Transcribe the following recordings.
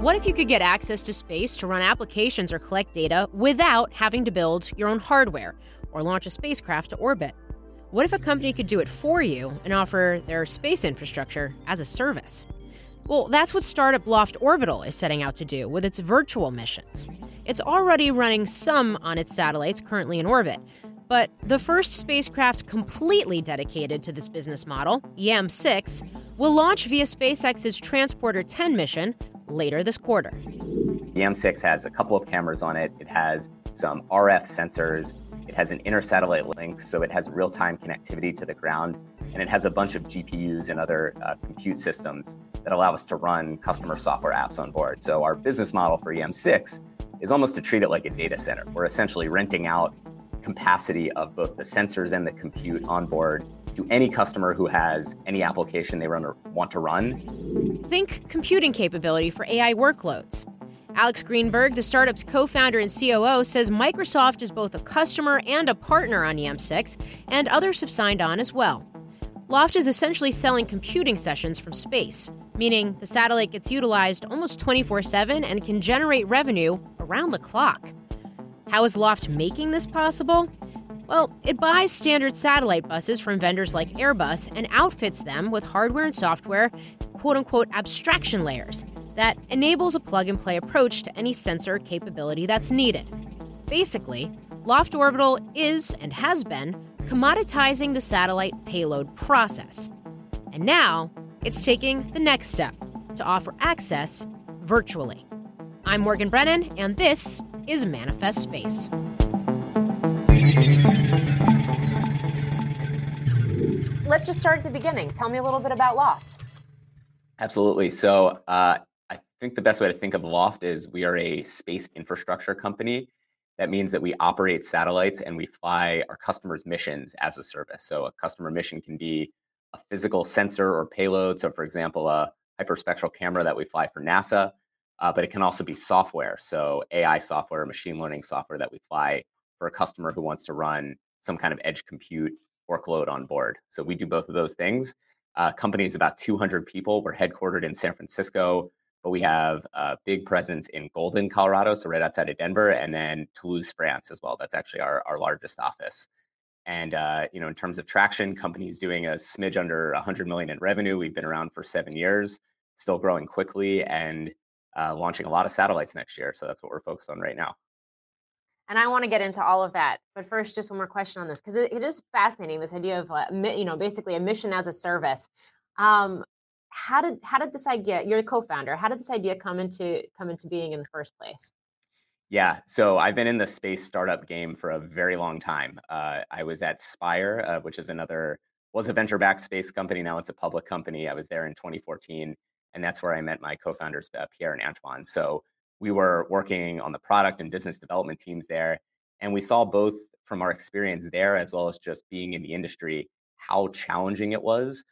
What if you could get access to space to run applications or collect data without having to build your own hardware or launch a spacecraft to orbit? What if a company could do it for you and offer their space infrastructure as a service? Well, that's what startup Loft Orbital is setting out to do with its virtual missions. It's already running some on its satellites currently in orbit, but the first spacecraft completely dedicated to this business model, YAM 6, will launch via SpaceX's Transporter 10 mission later this quarter. YAM 6 has a couple of cameras on it, it has some RF sensors, it has an inter satellite link, so it has real time connectivity to the ground, and it has a bunch of GPUs and other uh, compute systems that allow us to run customer software apps on board. So, our business model for YAM6 is almost to treat it like a data center. We're essentially renting out capacity of both the sensors and the compute on board to any customer who has any application they run or want to run. Think computing capability for AI workloads. Alex Greenberg, the startup's co founder and COO, says Microsoft is both a customer and a partner on YAM6, and others have signed on as well. Loft is essentially selling computing sessions from space, meaning the satellite gets utilized almost 24 7 and can generate revenue around the clock. How is Loft making this possible? Well, it buys standard satellite buses from vendors like Airbus and outfits them with hardware and software, quote unquote, abstraction layers that enables a plug and play approach to any sensor capability that's needed. Basically, Loft Orbital is and has been commoditizing the satellite payload process. And now it's taking the next step to offer access virtually. I'm Morgan Brennan, and this is Manifest Space. Let's just start at the beginning. Tell me a little bit about Loft. Absolutely. So, uh, I think the best way to think of Loft is we are a space infrastructure company. That means that we operate satellites and we fly our customers' missions as a service. So, a customer mission can be a physical sensor or payload. So, for example, a hyperspectral camera that we fly for NASA, uh, but it can also be software. So, AI software, machine learning software that we fly for a customer who wants to run some kind of edge compute workload on board. So, we do both of those things. Uh, company is about 200 people. We're headquartered in San Francisco, but we have a big presence in Golden, Colorado, so right outside of Denver, and then Toulouse, France as well. That's actually our, our largest office. And uh, you know, in terms of traction, company's doing a smidge under 100 million in revenue. We've been around for seven years, still growing quickly, and uh, launching a lot of satellites next year. So that's what we're focused on right now. And I want to get into all of that, but first, just one more question on this because it, it is fascinating. This idea of uh, you know basically a mission as a service. Um, how did how did this idea? You're the co-founder. How did this idea come into come into being in the first place? Yeah, so I've been in the space startup game for a very long time. Uh, I was at Spire, uh, which is another was a venture-backed space company. Now it's a public company. I was there in 2014, and that's where I met my co-founders uh, Pierre and Antoine. So we were working on the product and business development teams there, and we saw both from our experience there as well as just being in the industry how challenging it was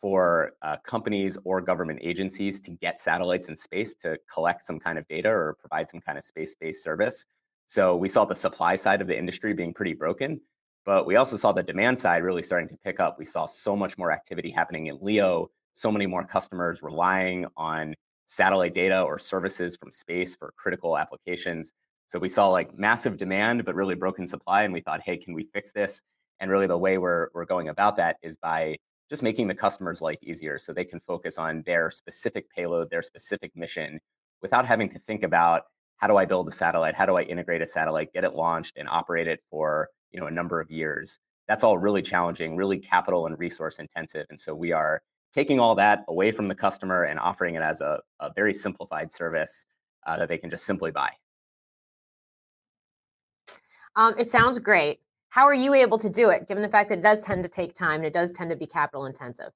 for uh, companies or government agencies to get satellites in space to collect some kind of data or provide some kind of space-based service. So we saw the supply side of the industry being pretty broken, but we also saw the demand side really starting to pick up. We saw so much more activity happening in LEO, so many more customers relying on satellite data or services from space for critical applications. So we saw like massive demand, but really broken supply. And we thought, hey, can we fix this? And really the way we're, we're going about that is by just making the customer's life easier so they can focus on their specific payload, their specific mission without having to think about how do I build a satellite? How do I integrate a satellite, get it launched and operate it for, you know, a number of years? That's all really challenging, really capital and resource intensive. And so we are taking all that away from the customer and offering it as a, a very simplified service uh, that they can just simply buy. Um, it sounds great. How are you able to do it, given the fact that it does tend to take time and it does tend to be capital intensive?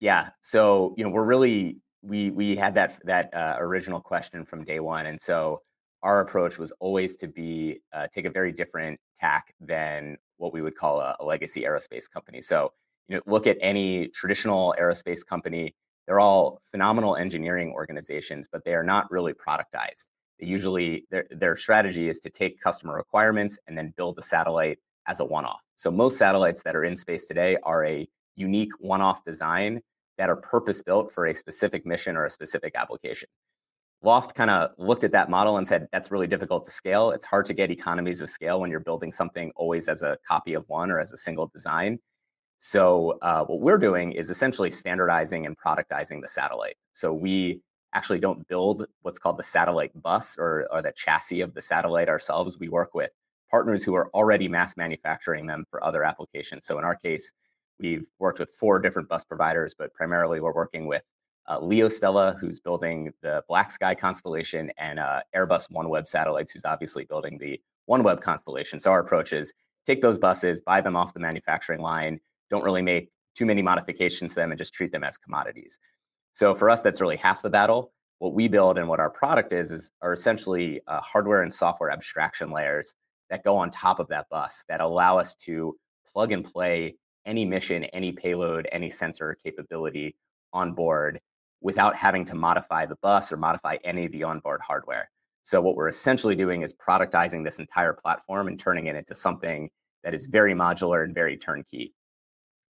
Yeah. So, you know, we're really we we had that that uh, original question from day one, and so our approach was always to be uh, take a very different tack than what we would call a, a, legacy aerospace company. So you know, look at any traditional aerospace company; they're all phenomenal engineering organizations, but they are not really productized. They usually their their strategy is to take customer requirements and then build the satellite as a one-off. So most satellites that are in space today are a unique one-off design that are purpose built for a specific mission or a specific application. Loft kind of looked at that model and said that's really difficult to scale. It's hard to get economies of scale when you're building something always as a copy of one or as a single design. So uh, what we're doing is essentially standardizing and productizing the satellite. So we actually don't build what's called the satellite bus or, or the chassis of the satellite ourselves. We work with partners who are already mass manufacturing them for other applications. So in our case, we've worked with four different bus providers, but primarily we're working with uh, LeoStella, who's building the BlackSky constellation, and uh, Airbus OneWeb satellites, who's obviously building the OneWeb constellation. So our approach is take those buses, buy them off the manufacturing line, don't really make too many modifications to them, and just treat them as commodities. So for us, that's really half the battle. What we build and what our product is is are essentially uh, hardware and software abstraction layers that go on top of that bus that allow us to plug and play any mission, any payload, any sensor capability on board without having to modify the bus or modify any of the onboard hardware. So what we're essentially doing is productizing this entire platform and turning it into something that is very modular and very turnkey.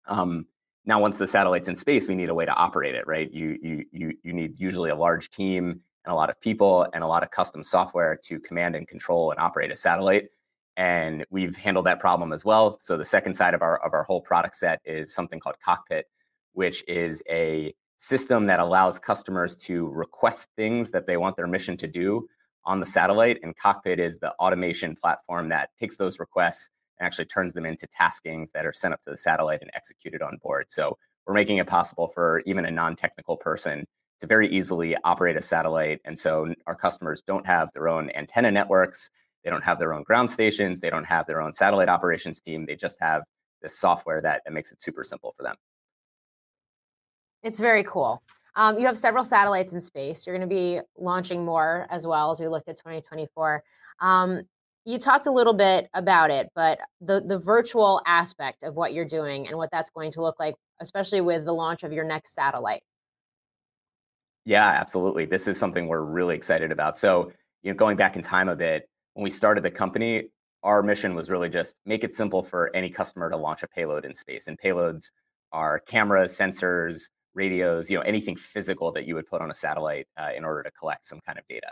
Um, now, once the satellite's in space, we need a way to operate it, right? You you you you need usually a large team and a lot of people and a lot of custom software to command and control and operate a satellite and we've handled that problem as well. So the second side of our of our whole product set is something called Cockpit, which is a system that allows customers to request things that they want their mission to do on the satellite. And Cockpit is the automation platform that takes those requests actually turns them into taskings that are sent up to the satellite and executed on board. So we're making it possible for even a non-technical person to very easily operate a satellite. And so our customers don't have their own antenna networks. They don't have their own ground stations. They don't have their own satellite operations team. They just have this software that, that makes it super simple for them. It's very cool. Um, you have several satellites in space. You're going to be launching more as well as we looked at 2024. Um, you talked a little bit about it, but the the virtual aspect of what you're doing and what that's going to look like, especially with the launch of your next satellite. Yeah, absolutely. This is something we're really excited about. So, you know, going back in time a bit, when we started the company, our mission was really just make it simple for any customer to launch a payload in space. And payloads are cameras, sensors, radios, you know, anything physical that you would put on a satellite uh, in order to collect some kind of data.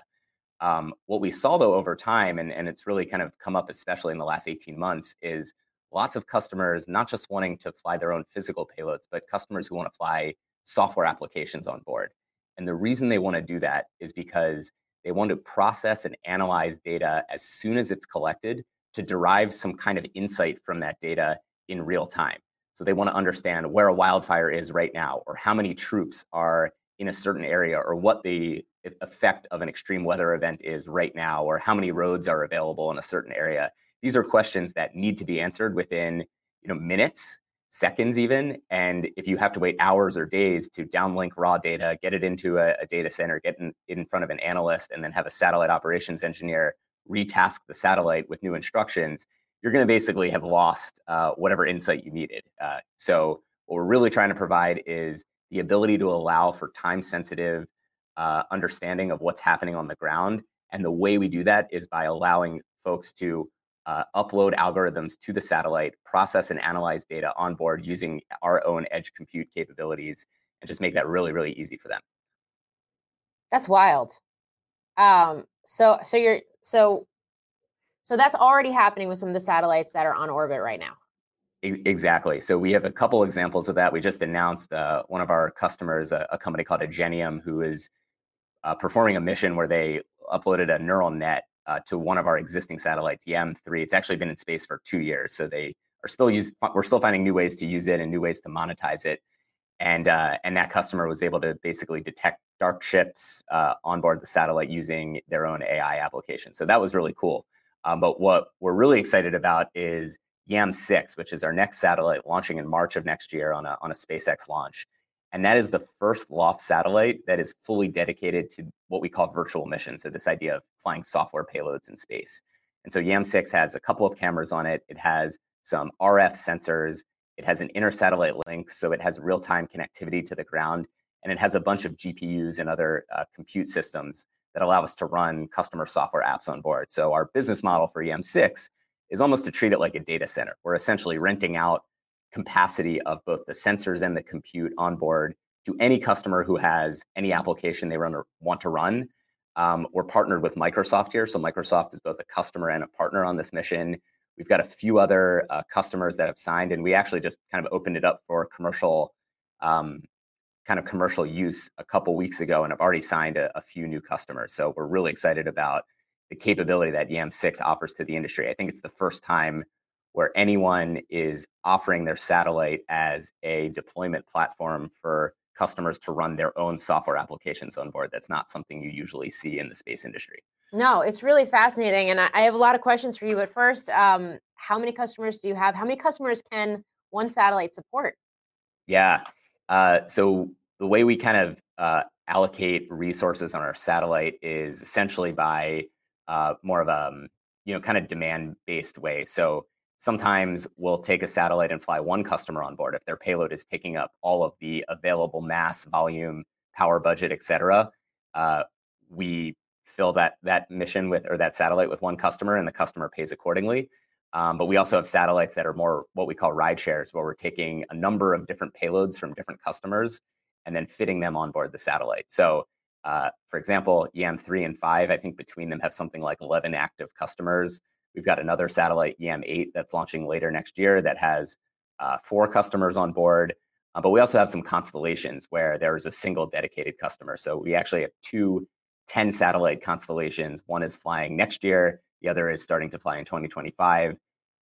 Um, what we saw though over time, and, and it's really kind of come up, especially in the last 18 months, is lots of customers not just wanting to fly their own physical payloads, but customers who want to fly software applications on board. And the reason they want to do that is because they want to process and analyze data as soon as it's collected to derive some kind of insight from that data in real time. So they want to understand where a wildfire is right now, or how many troops are in a certain area, or what the effect of an extreme weather event is right now, or how many roads are available in a certain area. These are questions that need to be answered within you know, minutes seconds even. And if you have to wait hours or days to downlink raw data, get it into a, a data center, get in, in front of an analyst, and then have a satellite operations engineer retask the satellite with new instructions, you're going to basically have lost uh, whatever insight you needed. Uh, so what we're really trying to provide is the ability to allow for time sensitive uh, understanding of what's happening on the ground. And the way we do that is by allowing folks to uh, upload algorithms to the satellite, process and analyze data on board using our own edge compute capabilities, and just make that really, really easy for them. That's wild. Um, so, so you're so, so that's already happening with some of the satellites that are on orbit right now. Exactly. So we have a couple examples of that. We just announced uh, one of our customers, a, a company called Agenium, who is uh, performing a mission where they uploaded a neural net uh, to one of our existing satellites, YAM3. It's actually been in space for two years, so they are still use. We're still finding new ways to use it and new ways to monetize it. And uh, and that customer was able to basically detect dark ships uh, on board the satellite using their own AI application. So that was really cool. Um, but what we're really excited about is YAM6, which is our next satellite launching in March of next year on a on a SpaceX launch. And that is the first Loft satellite that is fully dedicated to what we call virtual missions. So, this idea of flying software payloads in space. And so, YAM6 has a couple of cameras on it. It has some RF sensors. It has an inter satellite link. So, it has real time connectivity to the ground. And it has a bunch of GPUs and other uh, compute systems that allow us to run customer software apps on board. So, our business model for YAM6 is almost to treat it like a data center. We're essentially renting out capacity of both the sensors and the compute on board to any customer who has any application they run or want to run. Um, we're partnered with Microsoft here. So Microsoft is both a customer and a partner on this mission. We've got a few other uh, customers that have signed, and we actually just kind of opened it up for commercial, um, kind of commercial use a couple weeks ago, and have already signed a, a few new customers. So we're really excited about the capability that YAM6 offers to the industry. I think it's the first time where anyone is offering their satellite as a deployment platform for customers to run their own software applications on board. That's not something you usually see in the space industry. No, it's really fascinating. And I have a lot of questions for you. But first, um, how many customers do you have? How many customers can one satellite support? Yeah. Uh, so the way we kind of uh, allocate resources on our satellite is essentially by uh, more of a um, you know kind of demand based way. So sometimes we'll take a satellite and fly one customer on board if their payload is taking up all of the available mass, volume, power budget, et cetera. Uh, we fill that that mission with or that satellite with one customer, and the customer pays accordingly. Um, but we also have satellites that are more what we call ride shares, where we're taking a number of different payloads from different customers and then fitting them on board the satellite. So, uh, for example, YAM3 and 5, I think between them have something like 11 active customers. We've got another satellite, YAM8, that's launching later next year that has uh, four customers on board. Uh, but we also have some constellations where there is a single dedicated customer. So we actually have two 10 satellite constellations. One is flying next year, the other is starting to fly in 2025.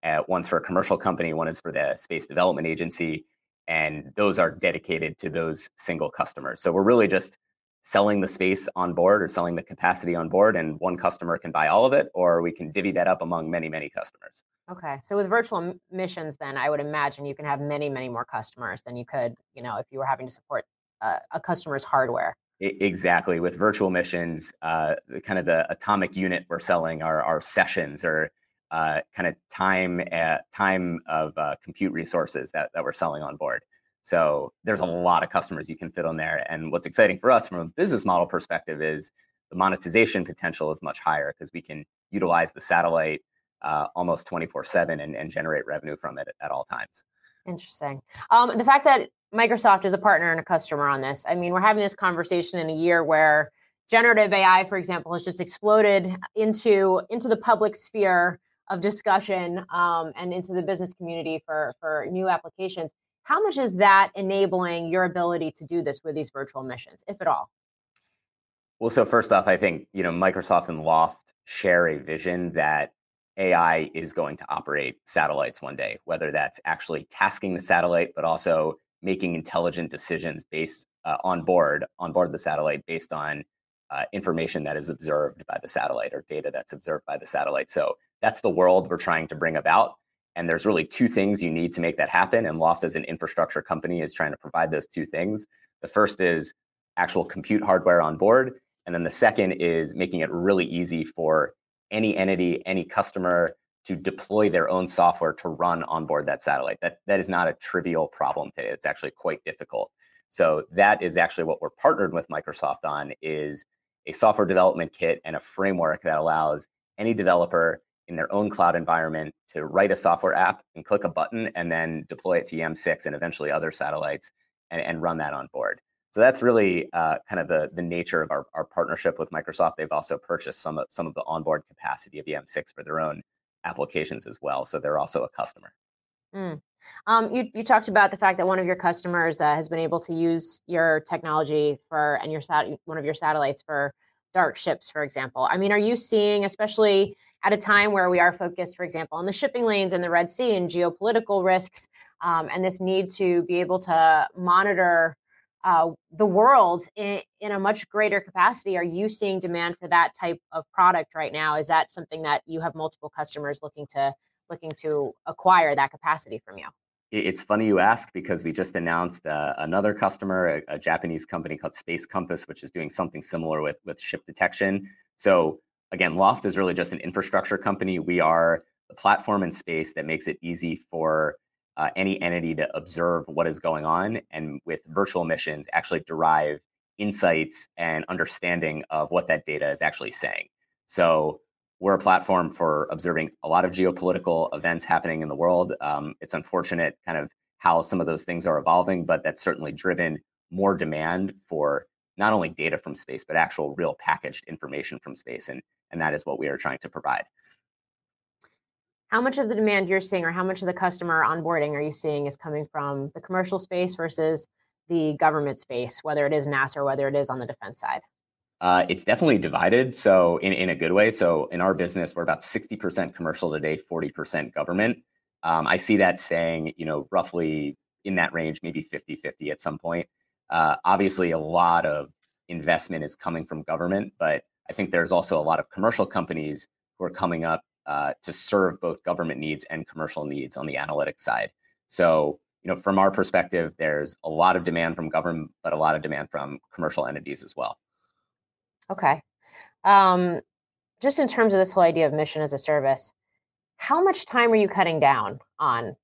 Uh, one's for a commercial company, one is for the Space Development Agency. And those are dedicated to those single customers. So we're really just selling the space on board or selling the capacity on board and one customer can buy all of it or we can divvy that up among many many customers. Okay so with virtual missions then i would imagine you can have many many more customers than you could you know if you were having to support uh, a customer's hardware. Exactly with virtual missions uh, kind of the atomic unit we're selling are, are sessions or uh, kind of time uh, time of uh, compute resources that, that we're selling on board so there's a lot of customers you can fit on there. And what's exciting for us from a business model perspective is the monetization potential is much higher because we can utilize the satellite uh, almost 24 7 and, generate revenue from it at all times. Interesting. Um, the fact that Microsoft is a partner and a customer on this, I mean, we're having this conversation in a year where generative AI, for example, has just exploded into into the public sphere of discussion um, and into the business community for for new applications. How much is that enabling your ability to do this with these virtual missions, if at all? Well, so first off, I think you know Microsoft and Loft share a vision that AI is going to operate satellites one day, whether that's actually tasking the satellite, but also making intelligent decisions based uh, on board on board the satellite based on uh, information that is observed by the satellite or data that's observed by the satellite. So that's the world we're trying to bring about. And there's really two things you need to make that happen. And Loft, as an infrastructure company, is trying to provide those two things. The first is actual compute hardware on board. And then the second is making it really easy for any entity, any customer to deploy their own software to run on board that satellite. That, that is not a trivial problem today. It's actually quite difficult. So that is actually what we're partnered with Microsoft on is a software development kit and a framework that allows any developer in their own cloud environment to write a software app and click a button and then deploy it to YAM6 and eventually other satellites and, and run that on board. So that's really uh, kind of the, the nature of our, our partnership with Microsoft. They've also purchased some of, some of the onboard capacity of YAM6 for their own applications as well. So they're also a customer. Mm. Um, you, you talked about the fact that one of your customers uh, has been able to use your technology for and your sat one of your satellites for dark ships, for example. I mean, are you seeing, especially at a time where we are focused, for example, on the shipping lanes and the Red Sea and geopolitical risks, um, and this need to be able to monitor uh, the world in, in, a much greater capacity. Are you seeing demand for that type of product right now? Is that something that you have multiple customers looking to looking to acquire that capacity from you? It's funny you ask because we just announced uh, another customer, a, a, Japanese company called Space Compass, which is doing something similar with, with ship detection. So, again, Loft is really just an infrastructure company. We are the platform and space that makes it easy for uh, any entity to observe what is going on and with virtual missions actually derive insights and understanding of what that data is actually saying. So, we're a platform for observing a lot of geopolitical events happening in the world. Um, it's unfortunate, kind of how some of those things are evolving, but that's certainly driven more demand for not only data from space, but actual real packaged information from space. And, and that is what we are trying to provide. How much of the demand you're seeing, or how much of the customer onboarding are you seeing, is coming from the commercial space versus the government space, whether it is NASA or whether it is on the defense side? Uh, it's definitely divided. So in, in a good way. So in our business, we're about 60% commercial today, 40% government. Um, I see that saying, you know, roughly in that range, maybe 50 50 at some point. Uh, obviously, a lot of investment is coming from government, but I think there's also a lot of commercial companies who are coming up uh, to serve both government needs and commercial needs on the analytics side. So, you know, from our perspective, there's a lot of demand from government, but a lot of demand from commercial entities as well. Okay. Um, just in terms of this whole idea of mission as a service, how much time are you cutting down on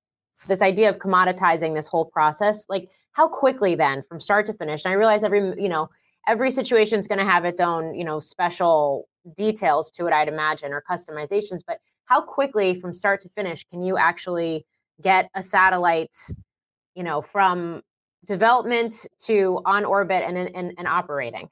this idea of commoditizing this whole process? Like, how quickly then, from start to finish? And I realize every, you know, every situation is going to have its own, you know, special details to it, I'd imagine, or customizations. But how quickly, from start to finish, can you actually get a satellite, you know, from development to on orbit and, and, and operating?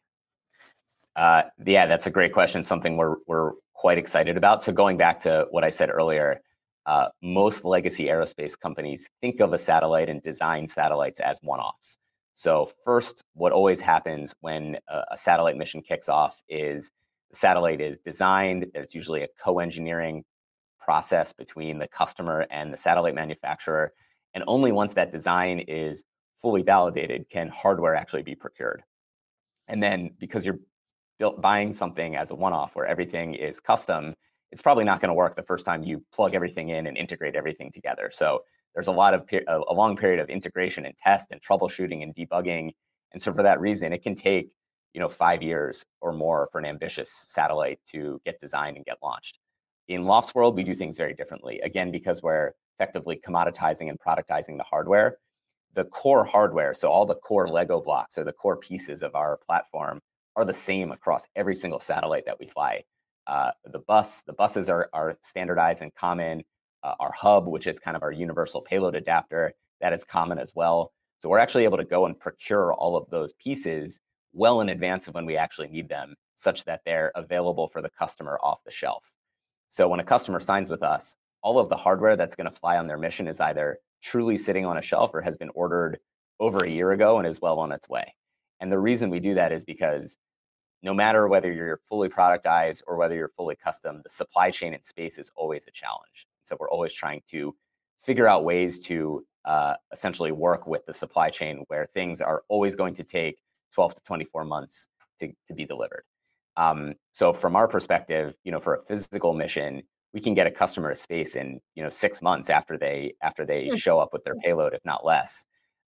Uh, yeah, that's a great question. Something we're we're quite excited about. So going back to what I said earlier, uh, most legacy aerospace companies think of a satellite and design satellites as one-offs. So first, what always happens when a, a satellite mission kicks off is the satellite is designed. There's usually a co-engineering process between the customer and the satellite manufacturer, and only once that design is fully validated can hardware actually be procured. And then because you're built, buying something as a one-off where everything is custom, it's probably not going to work the first time you plug everything in and integrate everything together. So there's a lot of a long period of integration and test and troubleshooting and debugging. And so for that reason, it can take you know five years or more for an ambitious satellite to get designed and get launched. In Loft's world, we do things very differently. Again, because we're effectively commoditizing and productizing the hardware. The core hardware, so all the core Lego blocks or the core pieces of our platform are the same across every single satellite that we fly. Uh, the bus, the buses are, are standardized and common. Uh, our hub, which is kind of our universal payload adapter, that is common as well. So we're actually able to go and procure all of those pieces well in advance of when we actually need them, such that they're available for the customer off the shelf. So when a customer signs with us, all of the hardware that's going to fly on their mission is either truly sitting on a shelf or has been ordered over a year ago and is well on its way. And the reason we do that is because no matter whether you're fully productized or whether you're fully custom, the supply chain in space is always a challenge. So we're always trying to figure out ways to uh, essentially work with the supply chain where things are always going to take 12 to 24 months to, to be delivered. Um, so from our perspective, you know, for a physical mission, we can get a customer to space in you know six months after they after they hmm. show up with their payload, if not less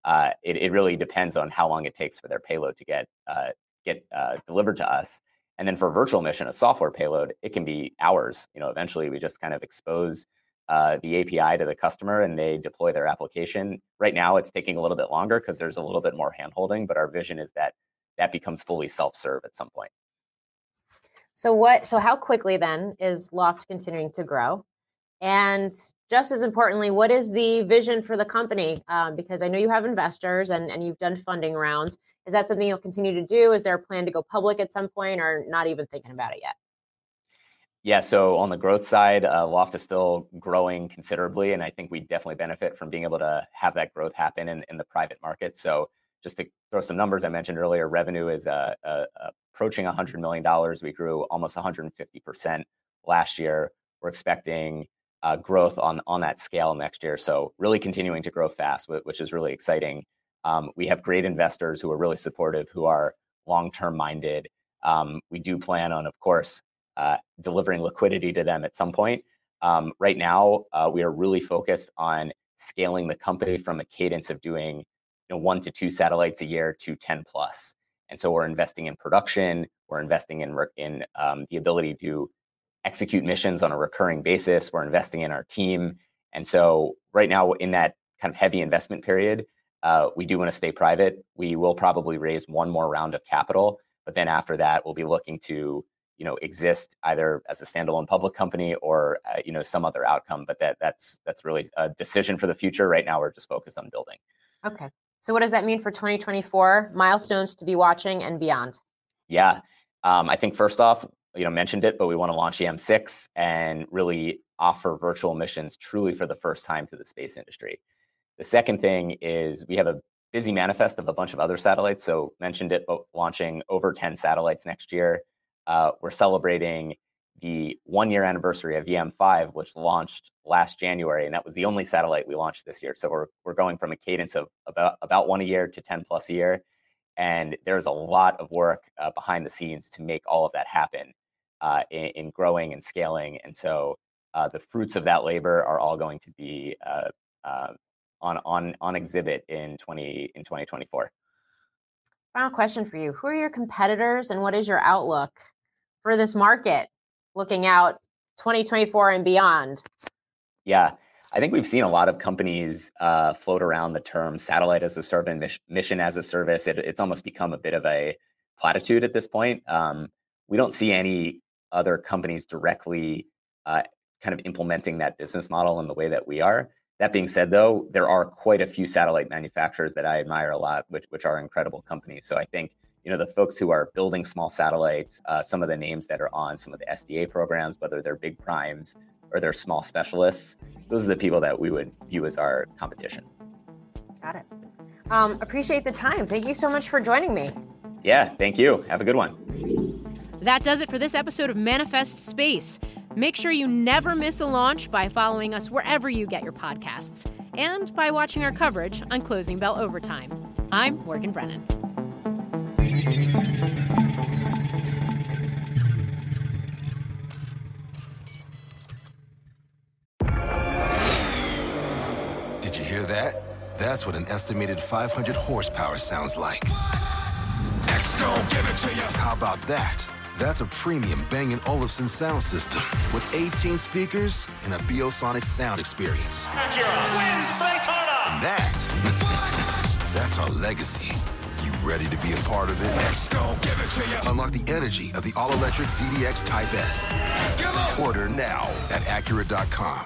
uh, it, it really depends on how long it takes for their payload to get uh, get uh, delivered to us. And then for virtual mission, a software payload, it can be hours. You know, eventually we just kind of expose uh, the API to the customer and they deploy their application. Right now, it's taking a little bit longer because there's a little bit more handholding, but our vision is that that becomes fully self-serve at some point. So what? So how quickly then is Loft continuing to grow? And just as importantly, what is the vision for the company? Um, because I know you have investors and, and you've done funding rounds. Is that something you'll continue to do? Is there a plan to go public at some point or not even thinking about it yet? Yeah, so on the growth side, uh, Loft is still growing considerably, and I think we definitely benefit from being able to have that growth happen in, in the private market. So, just to throw some numbers, I mentioned earlier, revenue is uh, uh, approaching $100 million. We grew almost 150% last year. We're expecting uh, growth on on that scale next year. So really continuing to grow fast, which is really exciting. Um, we have great investors who are really supportive, who are long term minded. Um, we do plan on, of course, uh, delivering liquidity to them at some point. Um, right now, uh, we are really focused on scaling the company from a cadence of doing you know one to two satellites a year to 10 plus. and so we're investing in production we're investing in in um, the ability to execute missions on a recurring basis. We're investing in our team. And so right now in that kind of heavy investment period uh, we do want to stay private. We will probably raise one more round of capital but then after that we'll be looking to you know exist either as a standalone public company or uh, you know some other outcome. But that that's that's really a decision for the future. Right now we're just focused on building. Okay. So what does that mean for 2024 milestones to be watching and beyond. Yeah. Um, i think first off you know mentioned it but we want to launch YAM6 and really offer virtual missions truly for the first time to the space industry the second thing is we have a busy manifest of a bunch of other satellites so mentioned it but launching over 10 satellites next year uh, we're celebrating the one year anniversary of YAM5, which launched last January, and that was the only satellite we launched this year. So we're, we're going from a cadence of about, about one a year to 10 plus a year. And there's a lot of work uh, behind the scenes to make all of that happen uh, in, in, growing and scaling. And so uh, the fruits of that labor are all going to be uh, uh, on, on, on exhibit in, 20, in 2024. Final question for you Who are your competitors and what is your outlook? for this market looking out 2024 and beyond? Yeah, I think we've seen a lot of companies uh, float around the term satellite as a service, mission as a service. It, it's almost become a bit of a platitude at this point. Um, we don't see any other companies directly uh, kind of implementing that business model in the way that we are. That being said, though, there are quite a few satellite manufacturers that I admire a lot, which, which are incredible companies. So I think you know the folks who are building small satellites uh, some of the names that are on some of the sda programs whether they're big primes or they're small specialists those are the people that we would view as our competition. Got it. Um, appreciate the time. Thank you so much for joining me. Yeah thank you. Have a good one that does it for this episode of manifest space make sure you never miss a launch by following us wherever you get your podcasts and by watching our coverage on closing bell overtime i'm morgan brennan did you hear that? That's what an estimated 500 horsepower sounds like. Next, give it to you. How about that? That's a premium Bang & Olufsen sound system with 18 speakers and a Biosonic sound experience. Acura wins Daytona. And that, that's our legacy You Ready to be a part of it? Let's go, give it to you. Unlock the energy of the all-electric ZDX Type S. Order now at Acura.com.